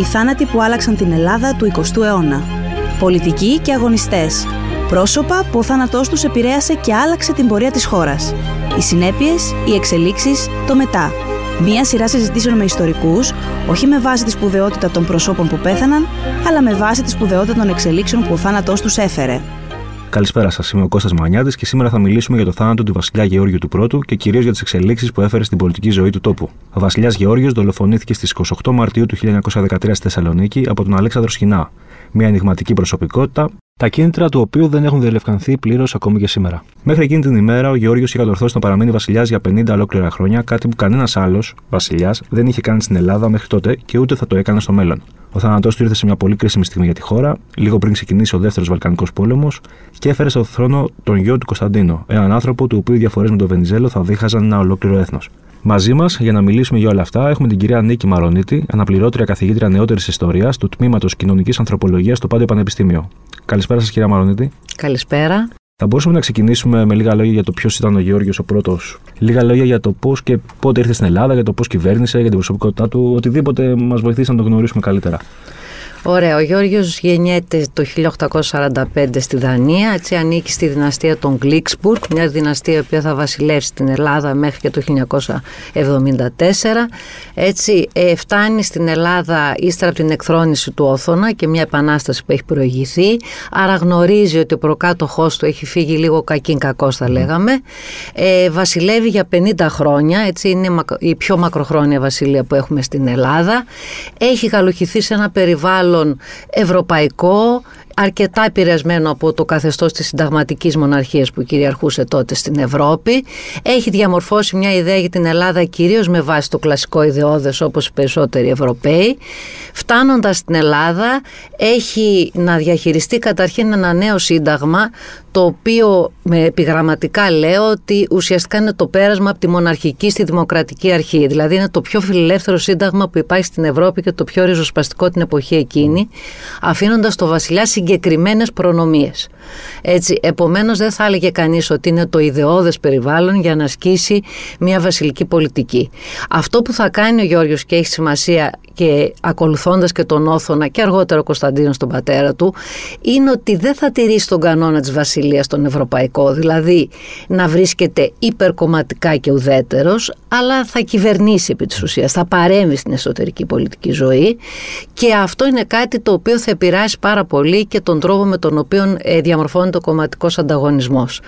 Οι θάνατοι που άλλαξαν την Ελλάδα του 20ου αιώνα. Πολιτικοί και αγωνιστές. Πρόσωπα που ο θάνατός τους επηρέασε και άλλαξε την πορεία της χώρας. Οι συνέπειες, οι εξελίξεις, το μετά. Μία σειρά συζητήσεων με ιστορικούς, όχι με βάση τη σπουδαιότητα των προσώπων που πέθαναν, αλλά με βάση τη σπουδαιότητα των εξελίξεων που ο θάνατός τους έφερε. Καλησπέρα σας. Είμαι ο Κώστας Μανιάτη και σήμερα θα μιλήσουμε για το θάνατο του βασιλιά Γεώργιου του Πρώτου και κυρίως για τις εξελίξεις που έφερε στην πολιτική ζωή του τόπου. Ο βασιλιάς Γεώργιος δολοφονήθηκε στις 28 Μαρτίου του 1913 στη Θεσσαλονίκη από τον Αλέξανδρο Σχοινά, μια ενηγματική προσωπικότητα, τα κίνητρα του οποίου δεν έχουν διελευκανθεί πλήρως ακόμη και σήμερα. Μέχρι εκείνη την ημέρα, ο Γεώργιος είχε κατορθώσει να παραμείνει βασιλιάς για 50 ολόκληρα χρόνια, κάτι που κανένας άλλος βασιλιάς δεν είχε κάνει στην Ελλάδα μέχρι τότε και ούτε θα το έκανε στο μέλλον. Ο θάνατός του ήρθε σε μια πολύ κρίσιμη στιγμή για τη χώρα, λίγο πριν ξεκινήσει ο δεύτερος Βαλκανικός πόλεμος, και έφερε στο θρόνο τον γιο του Κωνσταντίνο, έναν άνθρωπο του οποίου οι διαφορές με τον Βενιζέλο θα δίχαζαν ένα ολόκληρο έθνος. Μαζί μας, για να μιλήσουμε για όλα αυτά, έχουμε την κυρία Νίκη Μαρονίτη, αναπληρώτρια καθηγήτρια νεότερης ιστορίας του Τμήματος Κοινωνικής Ανθρωπολογίας στο Πάντιο Πανεπιστήμιο. Καλησπέρα σας, κυρία Μαρονίτη. Καλησπέρα. Θα μπορούσαμε να ξεκινήσουμε με λίγα λόγια για το ποιος ήταν ο Γεώργιο ο πρώτος; Λίγα λόγια για το πώς και πότε ήρθε στην Ελλάδα, για το πώς κυβέρνησε, για την προσωπικότητά του. Οτιδήποτε μας βοηθήσει να τον γνωρίσουμε καλύτερα. Ωραία, ο Γιώργος γεννιέται το 1845 στη Δανία, έτσι ανήκει στη δυναστεία των Γκλίξμπουργκ, μια δυναστεία που θα βασιλεύσει την Ελλάδα μέχρι και το 1974. Έτσι ε, φτάνει στην Ελλάδα ύστερα από την εκθρόνηση του Όθωνα και μια επανάσταση που έχει προηγηθεί, άρα γνωρίζει ότι ο προκάτοχός του έχει φύγει λίγο κακήν κακός θα λέγαμε. Ε, βασιλεύει για 50 χρόνια, έτσι είναι η πιο μακροχρόνια βασιλεία που έχουμε στην Ελλάδα. Έχει καλοχηθεί σε ένα περιβάλλον ευρωπαϊκό, αρκετά επηρεασμένο από το καθεστώς της συνταγματικής μοναρχίας που κυριαρχούσε τότε στην Ευρώπη. Έχει διαμορφώσει μια ιδέα για την Ελλάδα κυρίως με βάση το κλασικό ιδεώδες όπως οι περισσότεροι Ευρωπαίοι. Φτάνοντας στην Ελλάδα έχει να διαχειριστεί καταρχήν ένα νέο σύνταγμα το οποίο με επιγραμματικά λέω ότι ουσιαστικά είναι το πέρασμα από τη μοναρχική στη δημοκρατική αρχή. Δηλαδή είναι το πιο φιλελεύθερο σύνταγμα που υπάρχει στην Ευρώπη και το πιο ριζοσπαστικό την εποχή εκείνη, αφήνοντας το βασιλιά συγκεκριμένες προνομίες. Έτσι, επομένως δεν θα έλεγε κανείς ότι είναι το ιδεώδες περιβάλλον για να ασκήσει μια βασιλική πολιτική. Αυτό που θα κάνει ο Γιώργος και έχει σημασία και ακολουθώντας και τον Όθωνα και αργότερα ο Κωνσταντίνος τον πατέρα του είναι ότι δεν θα τηρήσει τον κανόνα της βασιλείας τον ευρωπαϊκό δηλαδή να βρίσκεται υπερκομματικά και ουδέτερος αλλά θα κυβερνήσει επί της ουσίας, θα παρέμβει στην εσωτερική πολιτική ζωή και αυτό είναι κάτι το οποίο θα επηρεάσει πάρα πολύ και τον τρόπο με τον οποίο ε, διαμορφώνεται ο κομματικός ανταγωνισμός.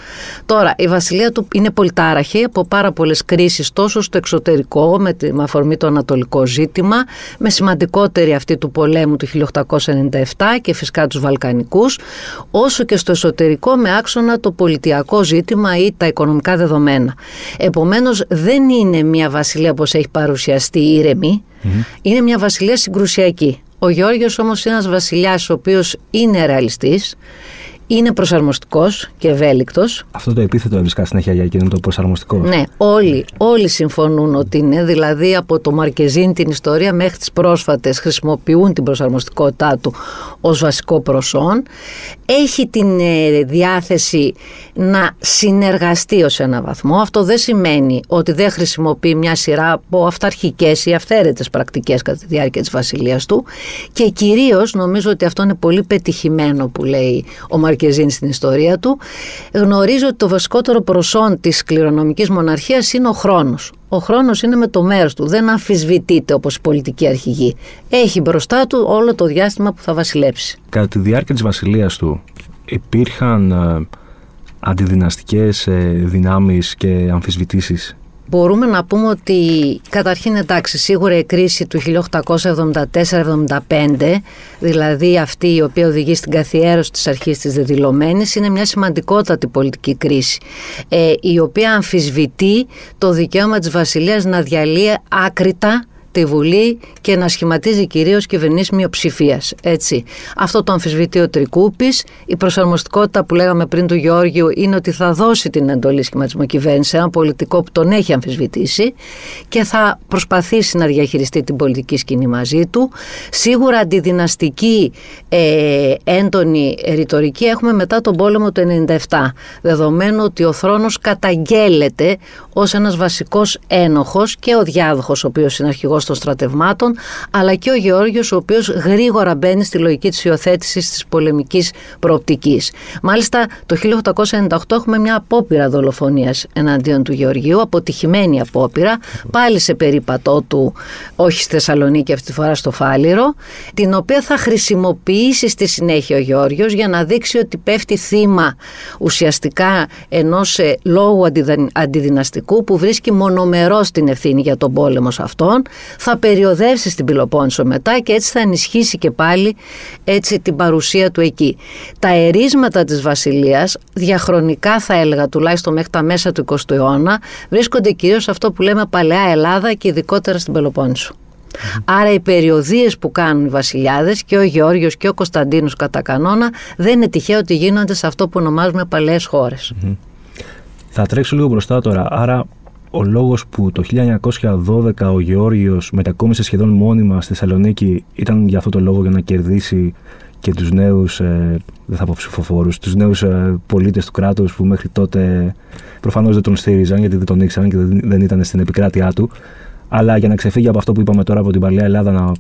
Τώρα, η βασιλεία του είναι πολυτάραχη από πάρα πολλές κρίσεις τόσο στο εξωτερικό, με, τη, με αφορμή το ανατολικό ζήτημα, με σημαντικότερη αυτή του πολέμου του 1897 και φυσικά τους Βαλκανικούς, όσο και στο εσωτερικό με άξονα το πολιτιακό ζήτημα ή τα οικονομικά δεδομένα. Επομένως, δεν είναι μια βασιλεία όπω έχει παρουσιαστεί ήρεμη, είναι μια βασιλεία συγκρουσιακή. Ο Γιώργος όμως είναι ένας βασιλιάς ο οποίος είναι ρεαλιστής, είναι προσαρμοστικός και ευέλικτος. Αυτό το επίθετο έβρισκα συνέχεια για εκείνο το προσαρμοστικό. Ναι, όλοι, όλοι συμφωνούν ότι είναι. Δηλαδή από το Μαρκεζίν την ιστορία μέχρι τις πρόσφατες χρησιμοποιούν την προσαρμοστικότητά του ως βασικό προσόν. Έχει την ε, διάθεση να συνεργαστεί ως ένα βαθμό. Αυτό δεν σημαίνει ότι δεν χρησιμοποιεί μια σειρά από αυταρχικές ή αυθαίρετες πρακτικές κατά τη διάρκεια της βασιλείας του. Και κυρίως νομίζω ότι αυτό είναι πολύ πετυχημένο που λέει ο Μαρκεζίν και ζει στην ιστορία του, γνωρίζει ότι το βασικότερο προσόν της κληρονομικής μοναρχίας είναι ο χρόνος. Ο χρόνος είναι με το μέρος του, δεν αμφισβητείται όπως η πολιτική αρχηγή. Έχει μπροστά του όλο το διάστημα που θα βασιλέψει. Κατά τη διάρκεια της βασιλείας του υπήρχαν ε, αντιδυναστικές ε, δυνάμεις και αμφισβητήσεις; Μπορούμε να πούμε ότι καταρχήν εντάξει σίγουρα η κρίση του 1874-75 δηλαδή αυτή η οποία οδηγεί στην καθιέρωση της αρχής της δεδηλωμένης είναι μια σημαντικότατη πολιτική κρίση ε, η οποία αμφισβητεί το δικαίωμα της Βασιλείας να διαλύει άκρητα τη Βουλή και να σχηματίζει κυρίως κυβερνήσεις μειοψηφίας. Αυτό το αμφισβητεί ο Τρικούπη. Η προσαρμοστικότητα που λέγαμε πριν του Γεώργιου είναι ότι θα δώσει την εντολή σχηματισμό κυβέρνησης σε έναν πολιτικό που τον έχει αμφισβητήσει και θα προσπαθήσει να διαχειριστεί την πολιτική σκηνή μαζί του. Σίγουρα αντιδυναστική ε, έντονη ρητορική έχουμε μετά τον πόλεμο του 1997. Δεδομένου ότι ο θρόνος καταγγέλλεται ως ένας βασικός ένοχος και ο διάδοχος, ο οποίος είναι αρχηγός των στρατευμάτων, αλλά και ο Γεώργιος ο οποίος γρήγορα μπαίνει στη λογική της υιοθέτησης της πολεμικής προοπτικής. Μάλιστα το 1898 έχουμε μια απόπειρα δολοφονίας εναντίον του Γεωργίου, αποτυχημένη απόπειρα, πάλι σε περίπατό του, όχι στη Θεσσαλονίκη αυτή τη φορά στο Φάληρο, την οποία θα χρησιμοποιήσει στη συνέχεια ο Γεώργιος για να δείξει ότι πέφτει θύμα ουσιαστικά ενός ε, λόγου αντιδυναστικού που βρίσκει μονομερός την ευθύνη για τον πόλεμο σε αυτόν, θα περιοδεύσει στην Πυλοπόννησο μετά και έτσι θα ενισχύσει και πάλι έτσι την παρουσία του εκεί. Τα ερίσματα της Βασιλείας διαχρονικά θα έλεγα τουλάχιστον μέχρι τα μέσα του 20ου αιώνα βρίσκονται κυρίως σε αυτό που λέμε Παλαιά Ελλάδα και ειδικότερα στην Πελοπόννησο. Άρα οι περιοδίες που κάνουν οι βασιλιάδες και ο Γεώργιος και ο Κωνσταντίνος κατά κανόνα δεν είναι τυχαίο ότι γίνονται σε αυτό που ονομάζουμε παλαιές Θα τρέξω λίγο μπροστά τώρα. Άρα ο λόγος που το 1912 ο Γεώργιος μετακόμισε σχεδόν μόνιμα στη Θεσσαλονίκη ήταν για αυτό το λόγο για να κερδίσει και τους νέους, ε, δεν θα πω ψηφοφόρους, τους νέους ε, πολίτες του κράτους που μέχρι τότε προφανώς δεν τον στήριζαν γιατί δεν τον ήξεραν και δεν ήταν στην επικράτειά του. Αλλά για να ξεφύγει από αυτό που είπαμε τώρα από την παλιά Ελλάδα να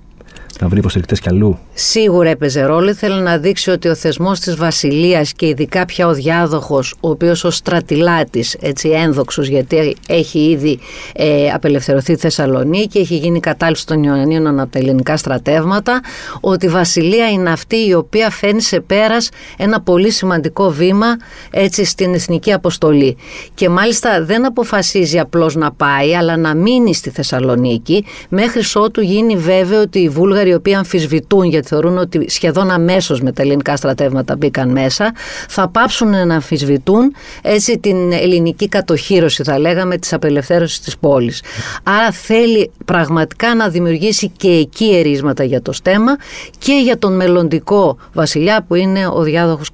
να βρει υποστηρικτές κι αλλού. Σίγουρα έπαιζε ρόλο. Ήθελε να δείξει ότι ο θεσμός της Βασιλείας και ειδικά πια ο διάδοχος, ο οποίος ως στρατηλάτης, έτσι ένδοξος, γιατί έχει ήδη ε, απελευθερωθεί η Θεσσαλονίκη, έχει γίνει κατάληψη των Ιωαννίων από τα ελληνικά στρατεύματα, ότι η Βασιλεία είναι αυτή η οποία φαίνει σε πέρας ένα πολύ σημαντικό βήμα έτσι στην εθνική αποστολή. Και μάλιστα δεν αποφασίζει απλώς να πάει, αλλά να μείνει στη Θεσσαλονίκη μέχρι ότου γίνει βέβαιο ότι οι Βούλγαροι οι οποίοι αμφισβητούν γιατί θεωρούν ότι σχεδόν αμέσως με τα ελληνικά στρατεύματα μπήκαν μέσα θα πάψουν να αμφισβητούν έτσι την ελληνική κατοχήρωση θα λέγαμε της απελευθέρωσης της πόλης. Άρα θέλει πραγματικά να δημιουργήσει και εκεί ερίσματα για το στέμα και για τον μελλοντικό βασιλιά που είναι ο διάδοχος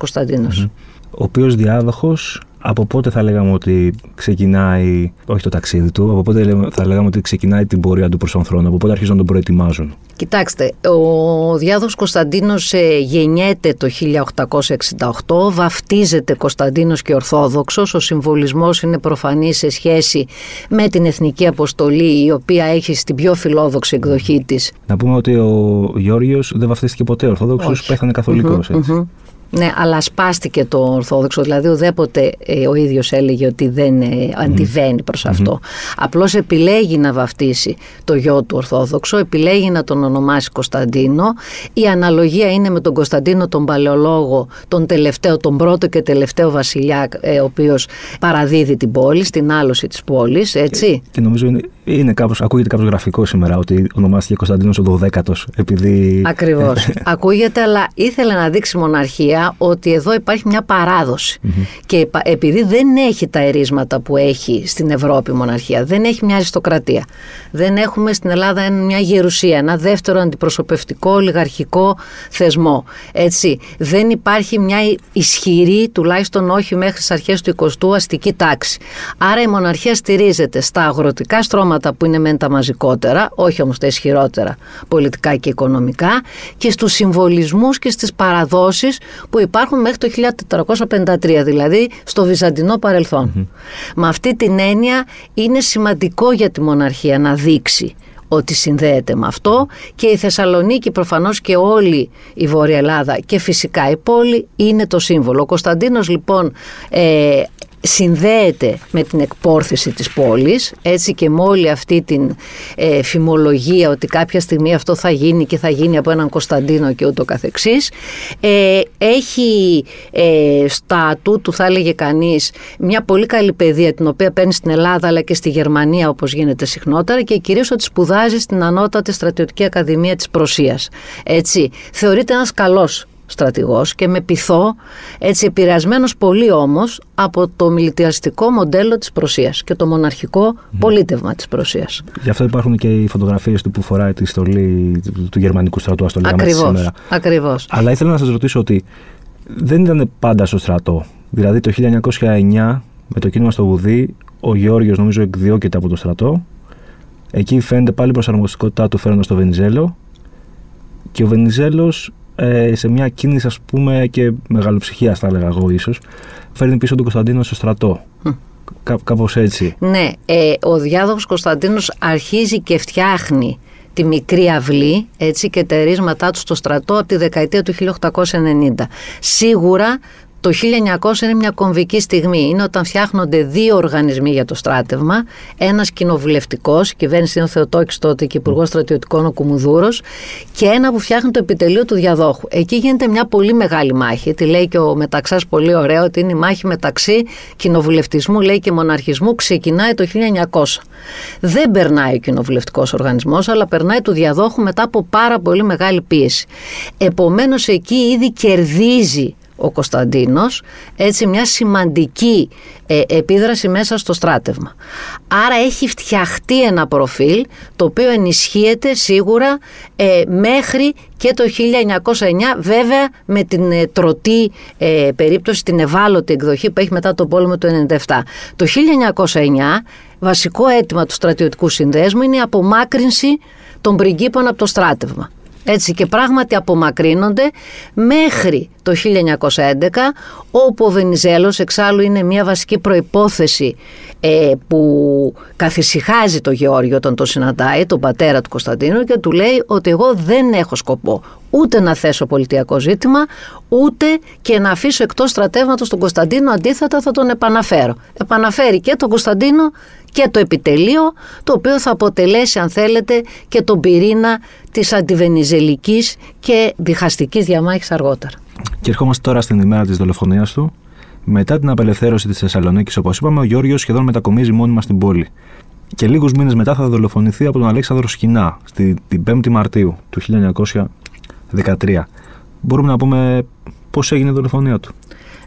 Ο οποίος διάδοχος από πότε θα λέγαμε ότι ξεκινάει, όχι το ταξίδι του, από πότε θα λέγαμε ότι ξεκινάει την πορεία του προς τον θρόνο, από πότε αρχίζουν να τον προετοιμάζουν; Κοιτάξτε, ο διάδοχος Κωνσταντίνος ε, γεννιέται το 1868, βαφτίζεται Κωνσταντίνος και Ορθόδοξος, ο συμβολισμός είναι προφανής σε σχέση με την Εθνική Αποστολή, η οποία έχει στην πιο φιλόδοξη εκδοχή της. Να πούμε ότι ο Γιώργος δεν βαφτίστηκε ποτέ Ορθόδοξος, πέθανε ναι, αλλά σπάστηκε το Ορθόδοξο. Δηλαδή, ουδέποτε ε, ο ίδιος έλεγε ότι δεν ε, αντιβαίνει προς αυτό. Απλώς επιλέγει να βαφτίσει το γιο του Ορθόδοξο, επιλέγει να τον ονομάσει Κωνσταντίνο. Η αναλογία είναι με τον Κωνσταντίνο τον Παλαιολόγο, τον τελευταίο, τον πρώτο και τελευταίο βασιλιά, ε, ο οποίος παραδίδει την πόλη, στην άλωση της πόλης, έτσι. Και, και νομίζω είναι, είναι κάπως, ακούγεται κάπως γραφικό σήμερα ότι ονομάστηκε Κωνσταντίνος ο 12ο επειδή... Ακριβώς. ακούγεται αλλά ήθελε να δείξει μοναρχία ότι εδώ υπάρχει μια παραδοση και επειδή δεν έχει τα ερίσματα που έχει στην Ευρώπη η μοναρχία, δεν έχει μια αριστοκρατία, δεν έχουμε στην Ελλάδα μια γερουσία, ένα δεύτερο αντιπροσωπευτικό ολιγαρχικό θεσμό. Έτσι, δεν υπάρχει μια ισχυρή, τουλάχιστον όχι μέχρι τις αρχές του 20ου, αστική τάξη. Άρα η μοναρχία στηρίζεται στα αγροτικά στρώματα που είναι μεν τα μαζικότερα, όχι όμως τα ισχυρότερα πολιτικά και οικονομικά και στους συμβολισμούς και στις παραδόσεις που υπάρχουν μέχρι το 1453, δηλαδή στο βυζαντινό Με αυτή την έννοια είναι σημαντικό για τη μοναρχία να δείξει ότι συνδέεται με αυτό και η Θεσσαλονίκη προφανώς και όλη η Βόρεια Ελλάδα και φυσικά η πόλη είναι το σύμβολο. Ο Κωνσταντίνος λοιπόν ε, συνδέεται με την εκπόρθηση της πόλης έτσι και με όλη αυτή την ε, φημολογία ότι κάποια στιγμή αυτό θα γίνει και θα γίνει από έναν Κωνσταντίνο και ούτω καθεξής ε, έχει ε, στα τούτου θα έλεγε κανείς μια πολύ καλή παιδεία την οποία παίρνει στην Ελλάδα αλλά και στη Γερμανία όπως γίνεται συχνότερα και κυρίως ότι σπουδάζει στην Ανώτατη Στρατιωτική Ακαδημία της Προσίας. Έτσι θεωρείται ένας καλός στρατηγός και με πειθό, έτσι επηρεασμένος πολύ όμως από το μιλιτιαστικό μοντέλο της Προσίας και το μοναρχικό πολίτευμα της Προσίας. Γι' αυτό υπάρχουν και οι φωτογραφίες του που φοράει τη στολή του γερμανικού στρατού, ας το λέγαμε ακριβώς, σήμερα. Ακριβώς. Αλλά ήθελα να σας ρωτήσω ότι δεν ήταν πάντα στο στρατό. Δηλαδή το 1909 με το κίνημα στο Βουδί ο Γεώργιος νομίζω εκδιώκεται από το στρατό. Εκεί φαίνεται πάλι η προσαρμοστικότητά του φέρνοντα το Βενιζέλο και ο Βενιζέλος ε, σε μια κίνηση ας πούμε και μεγαλοψυχία θα έλεγα εγώ ίσως φέρνει πίσω τον Κωνσταντίνο στο στρατό. Κά, κάπως έτσι. Ναι, ε, ο διάδοχος Κωνσταντίνος αρχίζει και φτιάχνει τη μικρή αυλή έτσι, και τα ερίσματά του στο στρατό από τη δεκαετία του 1890. Σίγουρα το 1900 είναι μια κομβική στιγμή. Είναι όταν φτιάχνονται δύο οργανισμοί για το στράτευμα. Ένας κοινοβουλευτικός, η κυβέρνηση είναι ο Θεοτόκης τότε και υπουργός στρατιωτικών ο Κουμουδούρος, και ένα που φτιάχνει το επιτελείο του διαδόχου. Εκεί γίνεται μια πολύ μεγάλη μάχη. Τη λέει και ο Μεταξάς πολύ ωραίο, ότι είναι η μάχη μεταξύ κοινοβουλευτισμού λέει και μοναρχισμού. Ξεκινάει το 1900. Δεν περνάει ο κοινοβουλευτικός οργανισμός, αλλά περνάει του διαδόχου μετά από πάρα πολύ μεγάλη πίεση. Επομένως εκεί ήδη κερδίζει ο Κωνσταντίνος έτσι μια σημαντική ε, επίδραση μέσα στο στράτευμα. Άρα έχει φτιαχτεί ένα προφίλ το οποίο ενισχύεται σίγουρα ε, μέχρι και το 1909 βέβαια με την ε, τρωτή περίπτωση, την ευάλωτη εκδοχή που έχει μετά τον πόλεμο του 1997. Το 1909 βασικό αίτημα του στρατιωτικού συνδέσμου είναι η απομάκρυνση των πριγκίπων από το στράτευμα. Έτσι και πράγματι απομακρύνονται μέχρι το 1911 όπου ο Βενιζέλος εξάλλου είναι μια βασική προϋπόθεση ε, που καθησυχάζει το Γεώργιο όταν το συναντάει, τον πατέρα του Κωνσταντίνου και του λέει ότι εγώ δεν έχω σκοπό ούτε να θέσω πολιτιακό ζήτημα ούτε και να αφήσω εκτός στρατεύματος τον Κωνσταντίνο αντίθετα θα τον επαναφέρω. Επαναφέρει και τον Κωνσταντίνο και το επιτελείο το οποίο θα αποτελέσει αν θέλετε και τον πυρήνα της αντιβενιζελικής και διχαστικής διαμάχης αργότερα. Και ερχόμαστε τώρα στην ημέρα της δολοφονίας του. Μετά την απελευθέρωση της Θεσσαλονίκης, όπως είπαμε, ο Γιώργος σχεδόν μετακομίζει μόνιμα στην πόλη. Και λίγους μήνες μετά θα δολοφονηθεί από τον Αλέξανδρο Σκινά, στη, την 5η Μαρτίου του 1913. Μπορούμε να πούμε πώς έγινε η δολοφονία του.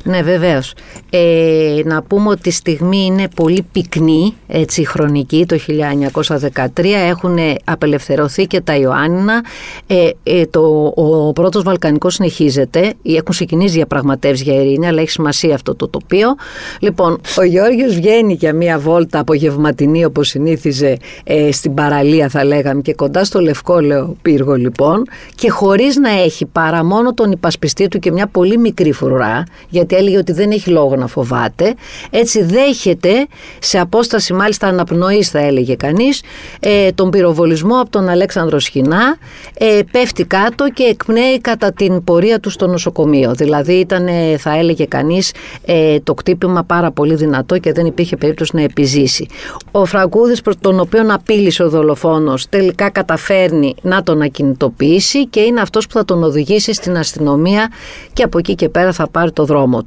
Ναι, βεβαίως. Ε, να πούμε ότι η στιγμή είναι πολύ πυκνή, έτσι, χρονική, το 1913. Έχουν απελευθερωθεί και τα Ιωάννινα. Ε, ε, το, ο πρώτος Βαλκανικός συνεχίζεται. Έχουν ξεκινήσει διαπραγματεύσεις για ειρήνη, αλλά έχει σημασία αυτό το τοπίο. Λοιπόν, ο Γιώργος βγαίνει για μία βόλτα απογευματινή, όπως συνήθιζε ε, στην παραλία, θα λέγαμε, και κοντά στο Λευκό λέω, πύργο, λοιπόν, και χωρίς να έχει παρά μόνο τον υπασπιστή του και μια πολύ μικρή φρουρά, γιατί γιατί έλεγε ότι δεν έχει λόγο να φοβάται. Έτσι δέχεται σε απόσταση μάλιστα αναπνοής θα έλεγε κανείς ε, τον πυροβολισμό από τον Αλέξανδρο Σχοινά ε, πέφτει κάτω και εκπνέει κατά την πορεία του στο νοσοκομείο. Δηλαδή ήταν θα έλεγε κανείς ε, το κτύπημα πάρα πολύ δυνατό και δεν υπήρχε περίπτωση να επιζήσει. Ο Φραγκούδης προς τον οποίο απείλησε ο δολοφόνος τελικά καταφέρνει να τον ακινητοποιήσει και είναι αυτός που θα τον οδηγήσει στην αστυνομία και από εκεί και πέρα θα πάρει το δρόμο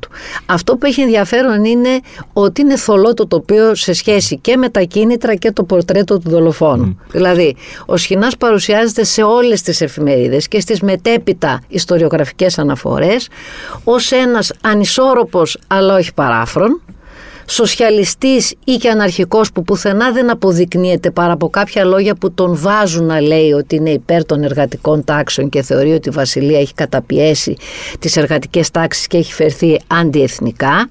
αυτό που έχει ενδιαφέρον είναι ότι είναι θολό το τοπίο σε σχέση και με τα κίνητρα και το πορτρέτο του δολοφόνου. Δηλαδή, ο Σχοινάς παρουσιάζεται σε όλες τις εφημερίδες και στις μετέπειτα ιστοριογραφικές αναφορές ως ένας ανισόρροπος αλλά όχι παράφρον, σοσιαλιστής ή και αναρχικός που πουθενά δεν αποδεικνύεται παρά από κάποια λόγια που τον βάζουν να λέει ότι είναι υπέρ των εργατικών τάξεων και θεωρεί ότι η Βασιλεία έχει καταπιέσει τις εργατικές τάξεις και έχει φερθεί αντιεθνικά.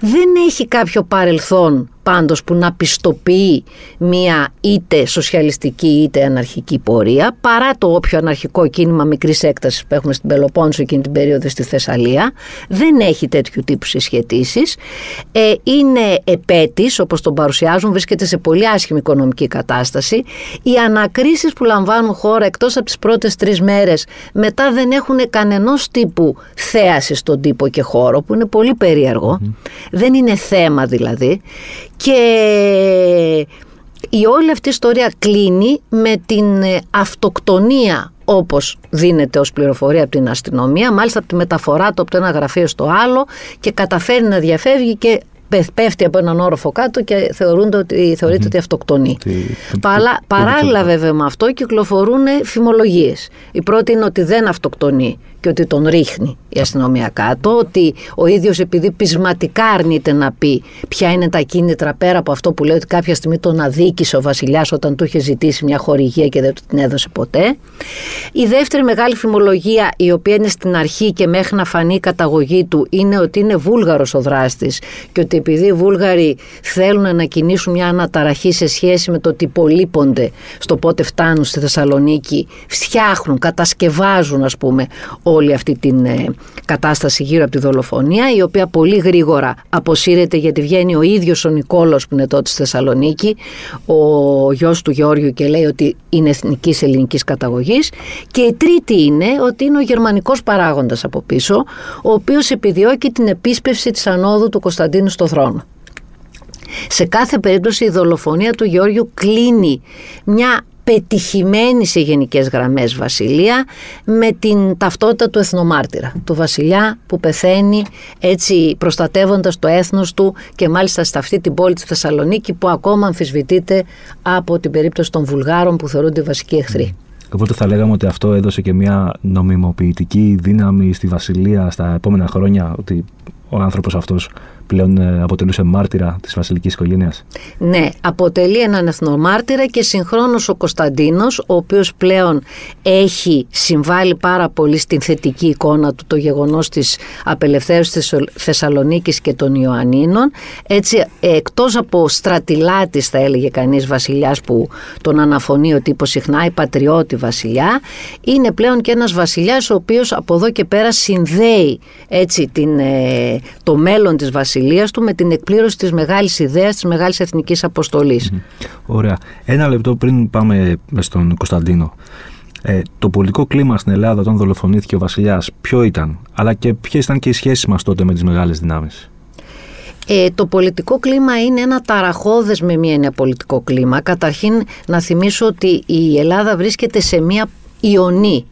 Δεν έχει κάποιο παρελθόν πάντως που να πιστοποιεί μία είτε σοσιαλιστική είτε αναρχική πορεία παρά το όποιο αναρχικό κίνημα μικρής έκτασης που έχουμε στην Πελοπόννησο εκείνη την περίοδο στη Θεσσαλία δεν έχει τέτοιου τύπου συσχετήσεις. Ε, είναι επέτης όπως τον παρουσιάζουν βρίσκεται σε πολύ άσχημη οικονομική κατάσταση. Οι ανακρίσεις που λαμβάνουν χώρα εκτός από τις πρώτες τρεις μέρες μετά δεν έχουν κανενός τύπου θέαση στον τύπο και χώρο που είναι πολύ περίεργο δεν είναι θέμα δηλαδή. Και η όλη αυτή η ιστορία κλείνει με την ε, αυτοκτονία όπως δίνεται ως πληροφορία από την αστυνομία, μάλιστα από τη μεταφορά του από το ένα γραφείο στο άλλο και καταφέρει να διαφεύγει και πέφτει από έναν όροφο κάτω και θεωρούνται ότι, θεωρείται ότι αυτοκτονεί. παράλληλα βέβαια με αυτό κυκλοφορούν φημολογίες. Η πρώτη είναι ότι δεν αυτοκτονεί και ότι τον ρίχνει η αστυνομία κάτω, ότι ο ίδιος επειδή πεισματικά αρνείται να πει ποια είναι τα κίνητρα πέρα από αυτό που λέει ότι κάποια στιγμή τον αδίκησε ο βασιλιάς όταν του είχε ζητήσει μια χορηγία και δεν του την έδωσε ποτέ. Η δεύτερη μεγάλη φημολογία η οποία είναι στην αρχή και μέχρι να φανεί η καταγωγή του είναι ότι είναι βούλγαρος ο δράστης και ότι επειδή οι Βούλγαροι θέλουν να κινήσουν μια αναταραχή σε σχέση με το ότι υπολείπονται στο πότε φτάνουν στη Θεσσαλονίκη, φτιάχνουν, κατασκευάζουν ας πούμε όλη αυτή την ε, κατάσταση γύρω από τη δολοφονία η οποία πολύ γρήγορα αποσύρεται γιατί βγαίνει ο ίδιος ο Νικόλος που είναι τότε στη Θεσσαλονίκη ο γιος του Γεώργιου και λέει ότι είναι εθνικής ελληνικής καταγωγής και η τρίτη είναι ότι είναι ο γερμανικός παράγοντας από πίσω ο οποίος επιδιώκει την επίσπευση της ανόδου του Κωνσταντίνου στο θρόνο. Σε κάθε περίπτωση η δολοφονία του Γεώργιου κλείνει μια πετυχημένη σε γενικές γραμμές βασιλεία με την ταυτότητα του εθνομάρτυρα, του βασιλιά που πεθαίνει έτσι προστατεύοντας το έθνος του και μάλιστα σε αυτή την πόλη της Θεσσαλονίκη που ακόμα αμφισβητείται από την περίπτωση των Βουλγάρων που θεωρούνται βασικοί εχθροί. Οπότε θα λέγαμε ότι αυτό έδωσε και μια νομιμοποιητική δύναμη στη Βασιλεία στα επόμενα χρόνια, ότι ο άνθρωπος αυτός πλέον ε, αποτελούσε μάρτυρα της βασιλικής οικογένειας. Ναι, αποτελεί έναν εθνομάρτυρα και συγχρόνως ο Κωνσταντίνος, ο οποίος πλέον έχει συμβάλει πάρα πολύ στην θετική εικόνα του το γεγονός της απελευθέρωσης της Θεσσαλονίκης και των Ιωαννίνων. Έτσι, εκτός από στρατιλάτης θα έλεγε κανείς βασιλιάς που τον αναφωνεί ο τύπος συχνά, η πατριώτη βασιλιά, είναι πλέον και ένας βασιλιάς ο οποίος από εδώ και πέρα συνδέει έτσι, την, ε, το μέλλον της βασιλιάς του με την εκπλήρωση της μεγάλης ιδέας της μεγάλης εθνικής Ωραία. Ένα λεπτό πριν πάμε στον Κωνσταντίνο. Ε, το πολιτικό κλίμα στην Ελλάδα όταν δολοφονήθηκε ο βασιλιάς ποιο ήταν, αλλά και ποιες ήταν και οι σχέσεις μας τότε με τις μεγάλες δυνάμεις; Ε, το πολιτικό κλίμα είναι ένα ταραχώδες με μία έννοια πολιτικό κλίμα. Καταρχήν να θυμίσω ότι η Ελλάδα βρίσκεται σε μία ιονή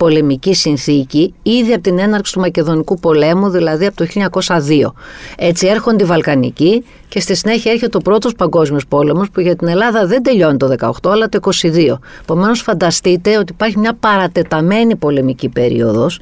πολεμική συνθήκη ήδη από την έναρξη του Μακεδονικού πολέμου, δηλαδή από το 1902. Έτσι έρχονται οι Βαλκανικοί και στη συνέχεια έρχεται ο πρώτος παγκόσμιος πόλεμος που για την Ελλάδα δεν τελειώνει το 18 αλλά το 22. Επομένως, φανταστείτε ότι υπάρχει μια παρατεταμένη πολεμική περίοδος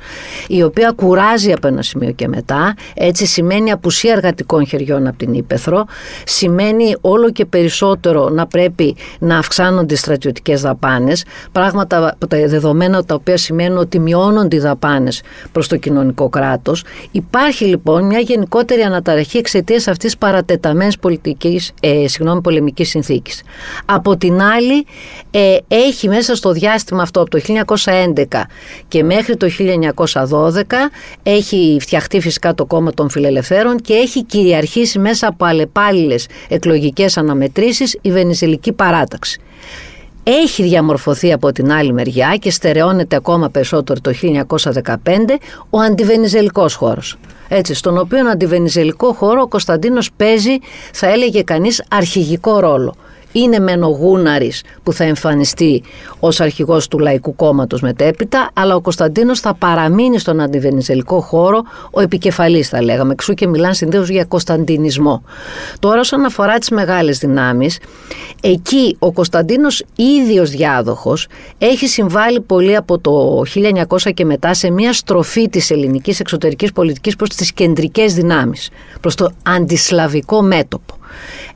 η οποία κουράζει από ένα σημείο και μετά. Έτσι σημαίνει απουσία εργατικών χεριών από την Ήπεθρο, σημαίνει όλο και περισσότερο να πρέπει να αυξάνονται οι στρατιωτικές δαπάνες, πράγματα τα δεδομένα τα οποία σημαίνουν ότι μειώνονται οι δαπάνες προς το κοινωνικό κράτος. Υπάρχει λοιπόν μια γενικότερη αναταραχή εξαιτίας αυτής της παρατεταμένης συγκεκριμένης πολιτικής, ε, συγγνώμη, πολεμικής συνθήκης. Από την άλλη ε, έχει μέσα στο διάστημα αυτό από το 1911 και μέχρι το 1912 έχει φτιαχτεί φυσικά το κόμμα των φιλελευθέρων και έχει κυριαρχήσει μέσα από αλλεπάλληλες εκλογικές αναμετρήσεις η Βενιζελική παράταξη έχει διαμορφωθεί από την άλλη μεριά και στερεώνεται ακόμα περισσότερο το 1915 ο αντιβενιζελικός χώρος. Έτσι, στον οποίο αντιβενιζελικό χώρο ο Κωνσταντίνος παίζει, θα έλεγε κανείς, αρχηγικό ρόλο είναι μεν ο Γούναρης που θα εμφανιστεί ως αρχηγός του Λαϊκού Κόμματος μετέπειτα, αλλά ο Κωνσταντίνος θα παραμείνει στον αντιβενιζελικό χώρο ο επικεφαλής θα λέγαμε, εξού και μιλάνε συνδέως για Κωνσταντινισμό. Τώρα όσον αφορά τις μεγάλες δυνάμεις, εκεί ο Κωνσταντίνος ίδιος διάδοχος έχει συμβάλει πολύ από το 1900 και μετά σε μια στροφή της ελληνικής εξωτερικής πολιτικής προς τις κεντρικές δυνάμεις, προς το αντισλαβικό μέτωπο.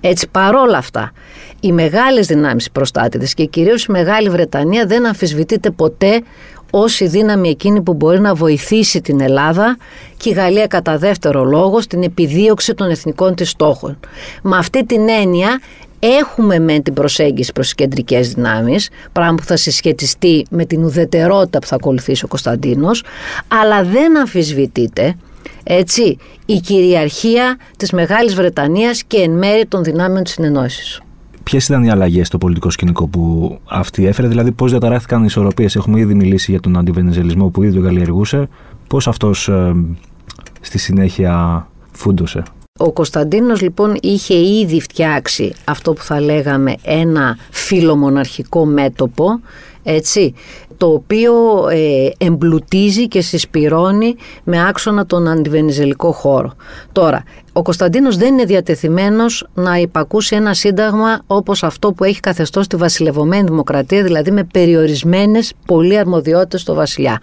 Έτσι παρόλα αυτά οι μεγάλες δυνάμεις προστάτητες και κυρίως η Μεγάλη Βρετανία δεν αμφισβητείται ποτέ ως η δύναμη εκείνη που μπορεί να βοηθήσει την Ελλάδα και η Γαλλία κατά δεύτερο λόγο στην επιδίωξη των εθνικών της στόχων. Με αυτή την έννοια έχουμε με την προσέγγιση προς τις κεντρικές δυνάμεις, πράγμα που θα συσχετιστεί με την ουδετερότητα που θα ακολουθήσει ο Κωνσταντίνος, αλλά δεν αμφισβητείται έτσι, η κυριαρχία της Μεγάλης Βρετανίας και εν μέρει των δυνάμεων της συνεννόησης. Ποιες ήταν οι αλλαγές στο πολιτικό σκηνικό που αυτή έφερε, δηλαδή πώς διαταράχθηκαν οι ισορροπίες; Έχουμε ήδη μιλήσει για τον αντιβενεζελισμό που ήδη καλλιεργούσε. Πώς αυτός ε, στη συνέχεια φούντωσε; Ο Κωνσταντίνος λοιπόν είχε ήδη φτιάξει αυτό που θα λέγαμε ένα φιλομοναρχικό μέτωπο έτσι, το οποίο ε, εμπλουτίζει και συσπυρώνει με άξονα τον αντιβενιζελικό χώρο. Τώρα, ο Κωνσταντίνος δεν είναι διατεθειμένος να υπακούσει ένα σύνταγμα όπως αυτό που έχει καθεστώς στη βασιλευωμένη δημοκρατία, δηλαδή με περιορισμένες πολλοί αρμοδιότητες στο βασιλιά.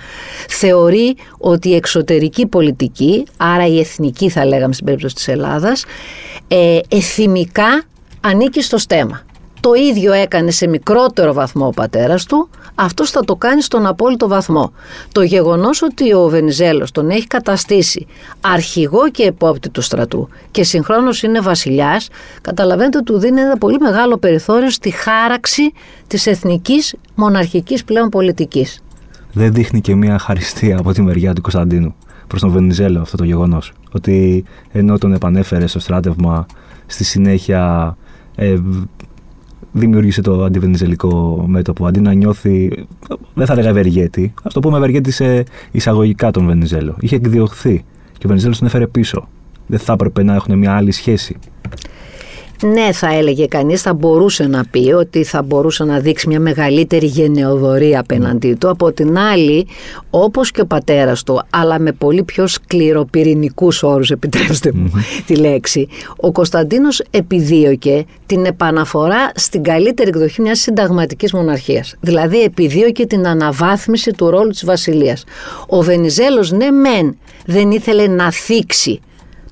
Θεωρεί ότι η εξωτερική πολιτική, άρα η εθνική θα λέγαμε στην περίπτωση της Ελλάδας, ε, εθιμικά ανήκει στο στέμα. Το ίδιο έκανε σε μικρότερο βαθμό ο πατέρας του, αυτός θα το κάνει στον απόλυτο βαθμό. Το γεγονός ότι ο Βενιζέλος τον έχει καταστήσει αρχηγό και επόπτη του στρατού και συγχρόνως είναι βασιλιάς, καταλαβαίνετε του δίνει ένα πολύ μεγάλο περιθώριο στη χάραξη της εθνικής μοναρχικής πλέον πολιτικής. δεν δείχνει και μια χαριστία από τη μεριά του Κωνσταντίνου προς τον Βενιζέλο αυτό το γεγονός. Ότι ενώ τον επανέφερε στο στράτευμα, στη συνέχεια ε, δημιούργησε το αντιβενιζελικό μέτωπο. Αντί να νιώθει, δεν θα έλεγα ευεργέτη, ας το πούμε ευεργέτη σε εισαγωγικά τον Βενιζέλο. Είχε εκδιωχθεί και ο Βενιζέλος τον έφερε πίσω. Δεν θα έπρεπε να έχουν μια άλλη σχέση. Ναι, θα έλεγε κανείς, θα μπορούσε να πει ότι θα μπορούσε να δείξει μια μεγαλύτερη γενεοδορία απέναντί του. Από την άλλη, όπως και ο πατέρας του, αλλά με πολύ πιο σκληροπυρηνικού όρους, επιτρέψτε μου τη λέξη, ο Κωνσταντίνος επιδίωκε την επαναφορά στην καλύτερη εκδοχή μιας συνταγματικής μοναρχίας. Δηλαδή, επιδίωκε την αναβάθμιση του ρόλου της Βασιλείας. Ο Βενιζέλος, ναι, μεν δεν ήθελε να θίξει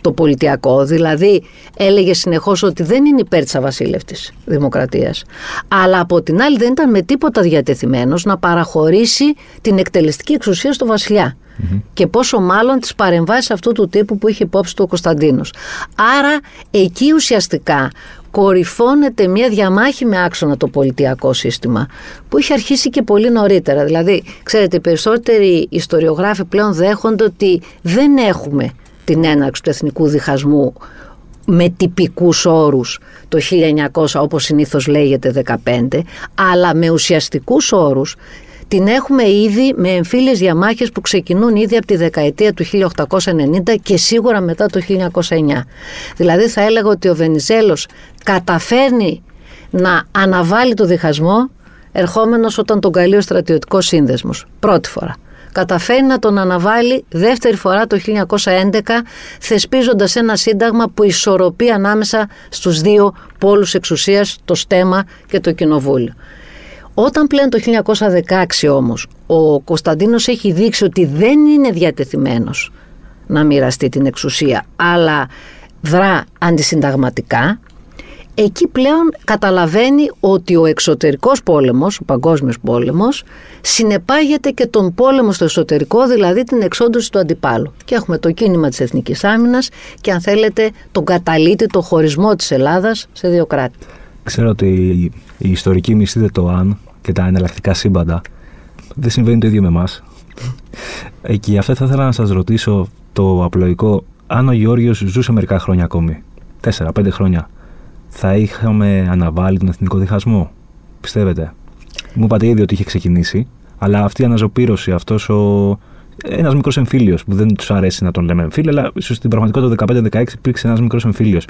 το πολιτιακό. Δηλαδή έλεγε συνεχώς ότι δεν είναι υπέρ της αβασίλευτης δημοκρατίας. Αλλά από την άλλη δεν ήταν με τίποτα διατεθειμένος να παραχωρήσει την εκτελεστική εξουσία στο βασιλιά. Και πόσο μάλλον τις παρεμβάσεις αυτού του τύπου που είχε υπόψη του ο Κωνσταντίνος. Άρα εκεί ουσιαστικά κορυφώνεται μια διαμάχη με άξονα το πολιτιακό σύστημα που είχε αρχίσει και πολύ νωρίτερα. Δηλαδή, ξέρετε, οι περισσότεροι ιστοριογράφοι πλέον δέχονται ότι δεν έχουμε την έναρξη του εθνικού διχασμού με τυπικούς όρους το 1900 όπως συνήθως λέγεται 15 αλλά με ουσιαστικούς όρους την έχουμε ήδη με εμφύλιες διαμάχες που ξεκινούν ήδη από τη δεκαετία του 1890 και σίγουρα μετά το 1909. Δηλαδή θα έλεγα ότι ο Βενιζέλος καταφέρνει να αναβάλει το διχασμό ερχόμενος όταν τον καλεί ο στρατιωτικός σύνδεσμος. Πρώτη φορά καταφέρει να τον αναβάλει δεύτερη φορά το 1911 θεσπίζοντας ένα σύνταγμα που ισορροπεί ανάμεσα στους δύο πόλους εξουσίας, το στέμα και το κοινοβούλιο. Όταν πλέον το 1916 όμως ο Κωνσταντίνος έχει δείξει ότι δεν είναι διατεθειμένος να μοιραστεί την εξουσία αλλά δρά αντισυνταγματικά εκεί πλέον καταλαβαίνει ότι ο εξωτερικός πόλεμος, ο παγκόσμιος πόλεμος, συνεπάγεται και τον πόλεμο στο εσωτερικό, δηλαδή την εξόντωση του αντιπάλου. Και έχουμε το κίνημα της Εθνικής Άμυνας και αν θέλετε τον καταλήτη, το χωρισμό της Ελλάδας σε δύο κράτη. Ξέρω ότι η ιστορική μισθείτε το αν και τα εναλλακτικά σύμπαντα δεν συμβαίνει το ίδιο με εμάς. Και αυτό θα ήθελα να σας ρωτήσω το απλοϊκό αν ο Γεώργιος ζούσε μερικά χρόνια ακόμη, τέσσερα-πέντε χρόνια, θα είχαμε αναβάλει τον εθνικό διχασμό. Πιστεύετε; Μου είπατε ήδη ότι είχε ξεκινήσει, αλλά αυτή η αναζωπήρωση, αυτός ο. Ένας μικρός εμφύλιος που δεν τους αρέσει να τον λέμε εμφύλιο, αλλά ίσως στην πραγματικότητα το 15-16 υπήρξε ένας μικρός εμφύλιος.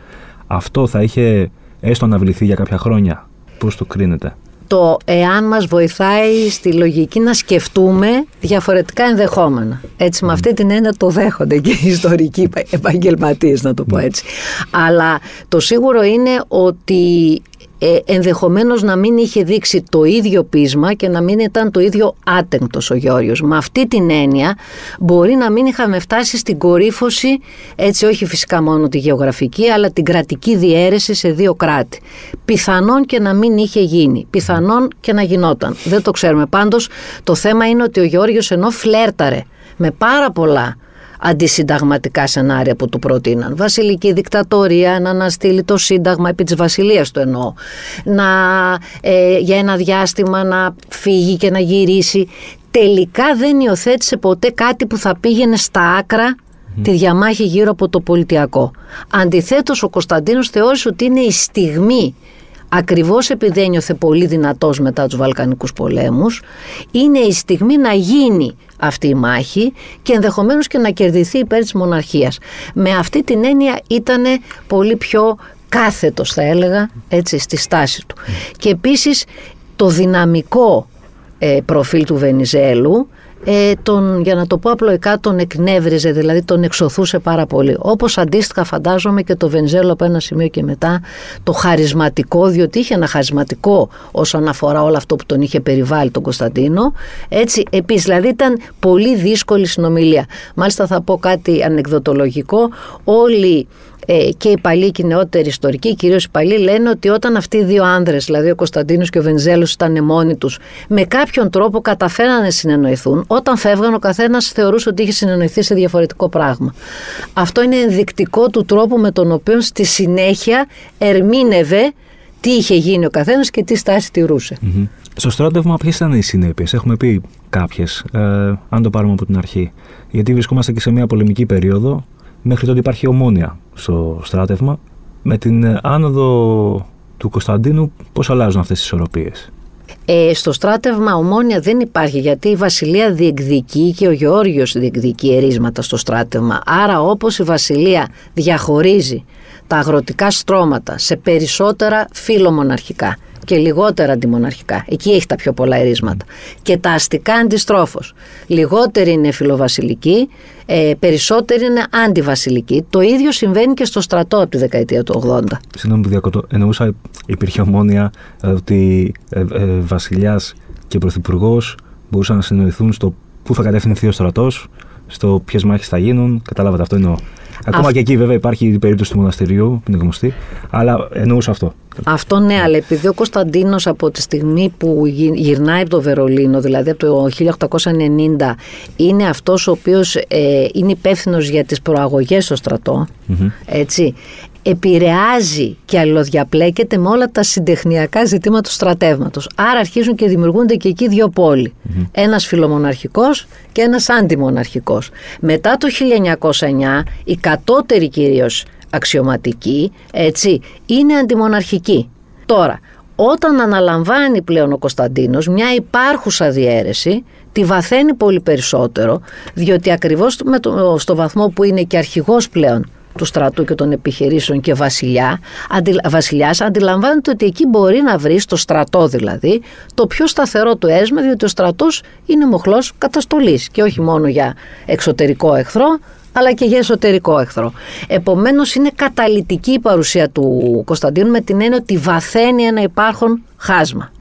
Αυτό θα είχε έστω αναβληθεί για κάποια χρόνια; Πώς το κρίνετε; Το εάν μας βοηθάει στη λογική να σκεφτούμε διαφορετικά ενδεχόμενα. Έτσι με αυτή την έννοια το δέχονται και οι ιστορικοί επαγγελματίες να το πω έτσι. Αλλά το σίγουρο είναι ότι ε, ενδεχομένως να μην είχε δείξει το ίδιο πείσμα και να μην ήταν το ίδιο άτεγκτος ο Γιώργος. Με αυτή την έννοια μπορεί να μην είχαμε φτάσει στην κορύφωση, έτσι όχι φυσικά μόνο τη γεωγραφική, αλλά την κρατική διαίρεση σε δύο κράτη. Πιθανόν και να μην είχε γίνει, πιθανόν και να γινόταν. Δεν το ξέρουμε. Πάντως το θέμα είναι ότι ο Γιώργος ενώ φλέρταρε με πάρα πολλά αντισυνταγματικά σενάρια που του προτείναν. Βασιλική δικτατορία, να αναστείλει το σύνταγμα επί της βασιλείας του εννοώ. Να, ε, για ένα διάστημα να φύγει και να γυρίσει. Τελικά δεν υιοθέτησε ποτέ κάτι που θα πήγαινε στα άκρα τη διαμάχη γύρω από το πολιτιακό. Αντιθέτως ο Κωνσταντίνος θεώρησε ότι είναι η στιγμή ακριβώς επειδή ένιωθε πολύ δυνατός μετά τους Βαλκανικούς πολέμους, είναι η στιγμή να γίνει αυτή η μάχη και ενδεχομένως και να κερδιθεί υπέρ της μοναρχίας. Με αυτή την έννοια ήταν πολύ πιο κάθετος θα έλεγα έτσι στη στάση του. Και επίσης το δυναμικό ε, προφίλ του Βενιζέλου ε, τον, για να το πω απλοϊκά, τον εκνεύριζε, δηλαδή τον εξωθούσε πάρα πολύ. Όπως αντίστοιχα φαντάζομαι και το Βενζέλο από ένα σημείο και μετά, το χαρισματικό, διότι είχε ένα χαρισματικό όσον αφορά όλο αυτό που τον είχε περιβάλει τον Κωνσταντίνο. Έτσι, επίσης, δηλαδή ήταν πολύ δύσκολη συνομιλία. Μάλιστα θα πω κάτι ανεκδοτολογικό. Όλοι ε, και οι παλιοί και οι νεότεροι ιστορικοί, κυρίως οι παλιοί, λένε ότι όταν αυτοί οι δύο άνδρες, δηλαδή ο Κωνσταντίνος και ο Βενιζέλος, ήταν μόνοι τους, με κάποιον τρόπο καταφέρανε να συνεννοηθούν, όταν φεύγαν ο καθένας θεωρούσε ότι είχε συνεννοηθεί σε διαφορετικό πράγμα. Αυτό είναι ενδεικτικό του τρόπου με τον οποίο στη συνέχεια ερμήνευε τι είχε γίνει ο καθένας και τι στάση τηρούσε. Στο στράτευμα, ποιες ήταν οι συνέπειες, έχουμε πει κάποιες, ε, αν το πάρουμε από την αρχή. Γιατί βρισκόμαστε και σε μια πολεμική περίοδο. Μέχρι τότε υπάρχει ομόνια στο στράτευμα. Με την άνοδο του Κωνσταντίνου, πώς αλλάζουν αυτές τις ισορροπίες; Ε, στο στράτευμα ομόνια δεν υπάρχει γιατί η Βασιλεία διεκδικεί και ο Γεώργιος διεκδικεί ερίσματα στο στράτευμα. Άρα όπως η Βασιλεία διαχωρίζει τα αγροτικά στρώματα σε περισσότερα φιλομοναρχικά και λιγότερα αντιμοναρχικά. Εκεί έχει τα πιο πολλά ερίσματα. Και τα αστικά αντιστρόφως. Λιγότεροι είναι φιλοβασιλικοί, ε, περισσότεροι είναι αντιβασιλικοί. Το ίδιο συμβαίνει και στο στρατό από τη δεκαετία του 80. Συγγνώμη που διακοτώ. Εννοούσα, υπήρχε ομόνια ε, ότι ε, ε, βασιλιάς και πρωθυπουργός μπορούσαν να συνοηθούν στο πού θα κατευθυνθεί ο στρατός, στο ποιες μάχες θα γίνουν. Κατάλαβατε αυτό εννοώ. Ακόμα και εκεί βέβαια υπάρχει η περίπτωση του μοναστηριού, που είναι γνωστή, αλλά εννοούσα αυτό. Αυτό ναι, αλλά επειδή ο Κωνσταντίνος από τη στιγμή που γυρνάει από το Βερολίνο, δηλαδή από το 1890, είναι αυτός ο οποίος ε, είναι υπεύθυνος για τις προαγωγές στο στρατο έτσι, επηρεάζει και αλλοδιαπλέκεται με όλα τα συντεχνιακά ζητήματα του στρατεύματος. Άρα αρχίζουν και δημιουργούνται και εκεί δύο πόλοι. Mm-hmm. Ένας φιλομοναρχικός και ένας αντιμοναρχικός. Μετά το 1909 οι κατώτεροι κυρίως αξιωματικοί έτσι, είναι αντιμοναρχικοί. Τώρα, όταν αναλαμβάνει πλέον ο Κωνσταντίνος μια υπάρχουσα διαίρεση, τη βαθαίνει πολύ περισσότερο, διότι ακριβώς στο βαθμό που είναι και αρχηγός πλέον του στρατού και των επιχειρήσεων και βασιλιά, αντι, βασιλιάς αντιλαμβάνεται ότι εκεί μπορεί να βρει στο στρατό δηλαδή το πιο σταθερό του έσμα διότι ο στρατός είναι μοχλός καταστολής και όχι μόνο για εξωτερικό εχθρό αλλά και για εσωτερικό εχθρό. Επομένως, είναι καταλητική η παρουσία του Κωνσταντίνου με την έννοια ότι βαθαίνει ένα υπάρχον χάσμα.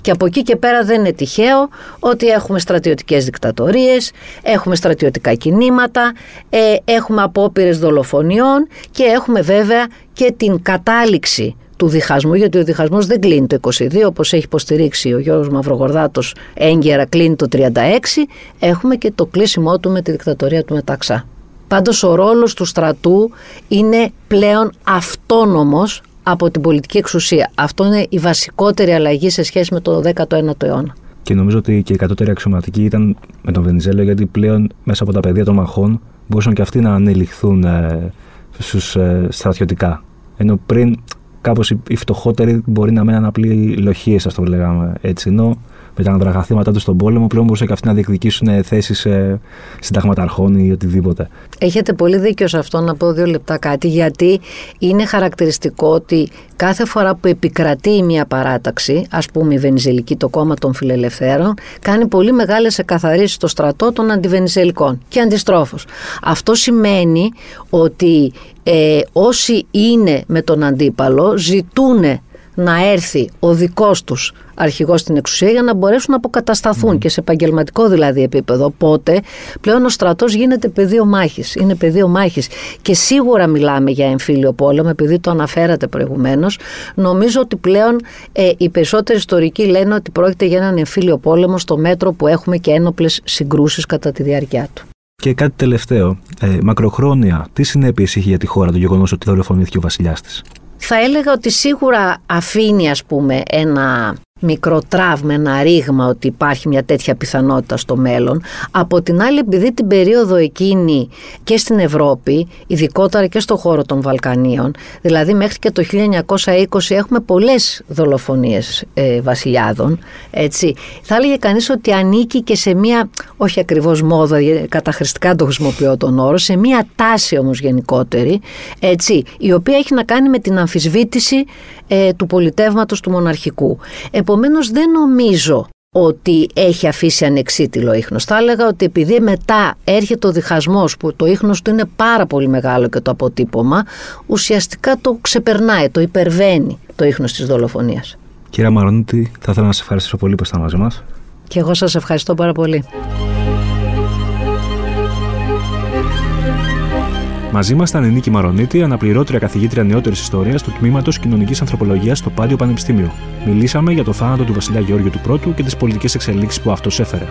Και από εκεί και πέρα δεν είναι τυχαίο ότι έχουμε στρατιωτικές δικτατορίες, έχουμε στρατιωτικά κινήματα, ε, έχουμε απόπειρες δολοφονιών και έχουμε βέβαια και την κατάληξη του διχασμού, γιατί ο διχασμός δεν κλείνει το 22, όπως έχει υποστηρίξει ο Γιώργος Μαυρογορδάτος έγκαιρα κλείνει το 36, έχουμε και το κλείσιμό του με τη δικτατορία του Μεταξά. Πάντως ο ρόλος του στρατού είναι πλέον αυτόνομος από την πολιτική εξουσία. Αυτό είναι η βασικότερη αλλαγή σε σχέση με το 19ο αιώνα. Και νομίζω ότι και οι κατώτεροι αξιωματικοί ήταν με τον Βενιζέλο, γιατί πλέον μέσα από τα πεδία των μαχών μπορούσαν και αυτοί να ανελιχθούν ε, στους ε, στρατιωτικά. Ενώ πριν κάπως οι φτωχότεροι μπορεί να μέναν απλοί λοχίες, ας το λέγαμε έτσι. Ενώ με τα ανδραγαθήματα τους στον πόλεμο, πλέον μπορούσαν και αυτοί να διεκδικήσουν θέσεις ε, συνταγματαρχών ή οτιδήποτε. Έχετε πολύ δίκιο σε αυτό να πω δύο λεπτά κάτι, γιατί είναι χαρακτηριστικό ότι κάθε φορά που επικρατεί μια παράταξη, ας πούμε η Βενιζελική, το κόμμα των φιλελευθέρων, κάνει πολύ μεγάλες εκαθαρίσεις στο στρατό των αντιβενιζελικών και αντιστρόφως. Αυτό σημαίνει ότι ε, όσοι είναι με τον αντίπαλο ζητούν να έρθει ο δικός τους αρχηγός στην εξουσία για να μπορέσουν να αποκατασταθούν και σε επαγγελματικό δηλαδή επίπεδο. Οπότε πλέον ο στρατός γίνεται πεδίο μάχης, είναι πεδίο μάχης και σίγουρα μιλάμε για εμφύλιο πόλεμο επειδή το αναφέρατε προηγουμένως. Νομίζω ότι πλέον ε, οι περισσότεροι ιστορικοί λένε ότι πρόκειται για έναν εμφύλιο πόλεμο στο μέτρο που έχουμε και ένοπλες συγκρούσεις κατά τη διάρκεια του. Και κάτι τελευταίο. Ε, μακροχρόνια, τι συνέπειες είχε για τη χώρα το γεγονός ότι δολοφονήθηκε ο βασιλιάς της; Θα έλεγα ότι σίγουρα αφήνει ας πούμε ένα μικρό τραύμα, ένα ρήγμα ότι υπάρχει μια τέτοια πιθανότητα στο μέλλον. Από την άλλη, επειδή την περίοδο εκείνη και στην Ευρώπη, ειδικότερα και στο χώρο των Βαλκανίων, δηλαδή μέχρι και το 1920 έχουμε πολλές δολοφονίες ε, βασιλιάδων, έτσι. Θα έλεγε κανείς ότι ανήκει και σε μια, όχι ακριβώς μόδα, καταχρηστικά το χρησιμοποιώ τον όρο, σε μια τάση όμως γενικότερη, έτσι, η οποία έχει να κάνει με την αμφισβήτηση ε, του πολιτεύματος του μοναρχικού. Επομένως δεν νομίζω ότι έχει αφήσει ανεξίτηλο ίχνος. Θα έλεγα ότι επειδή μετά έρχεται ο διχασμός που το ίχνος του είναι πάρα πολύ μεγάλο και το αποτύπωμα, ουσιαστικά το ξεπερνάει, το υπερβαίνει το ίχνος της δολοφονίας. Κύριε Μαρονίτη, θα ήθελα να σας ευχαριστήσω πολύ που ήσασταν μαζί μας. Και εγώ σας ευχαριστώ πάρα πολύ. Μαζί μας ήταν η Νίκη Μαρονίτη, αναπληρώτρια καθηγήτρια νεότερης ιστορίας του τμήματος Κοινωνικής Ανθρωπολογίας στο Πάντιο Πανεπιστήμιο. Μιλήσαμε για το θάνατο του βασιλιά Γεώργιου του Πρώτου και τις πολιτικές εξελίξεις που αυτός έφερε.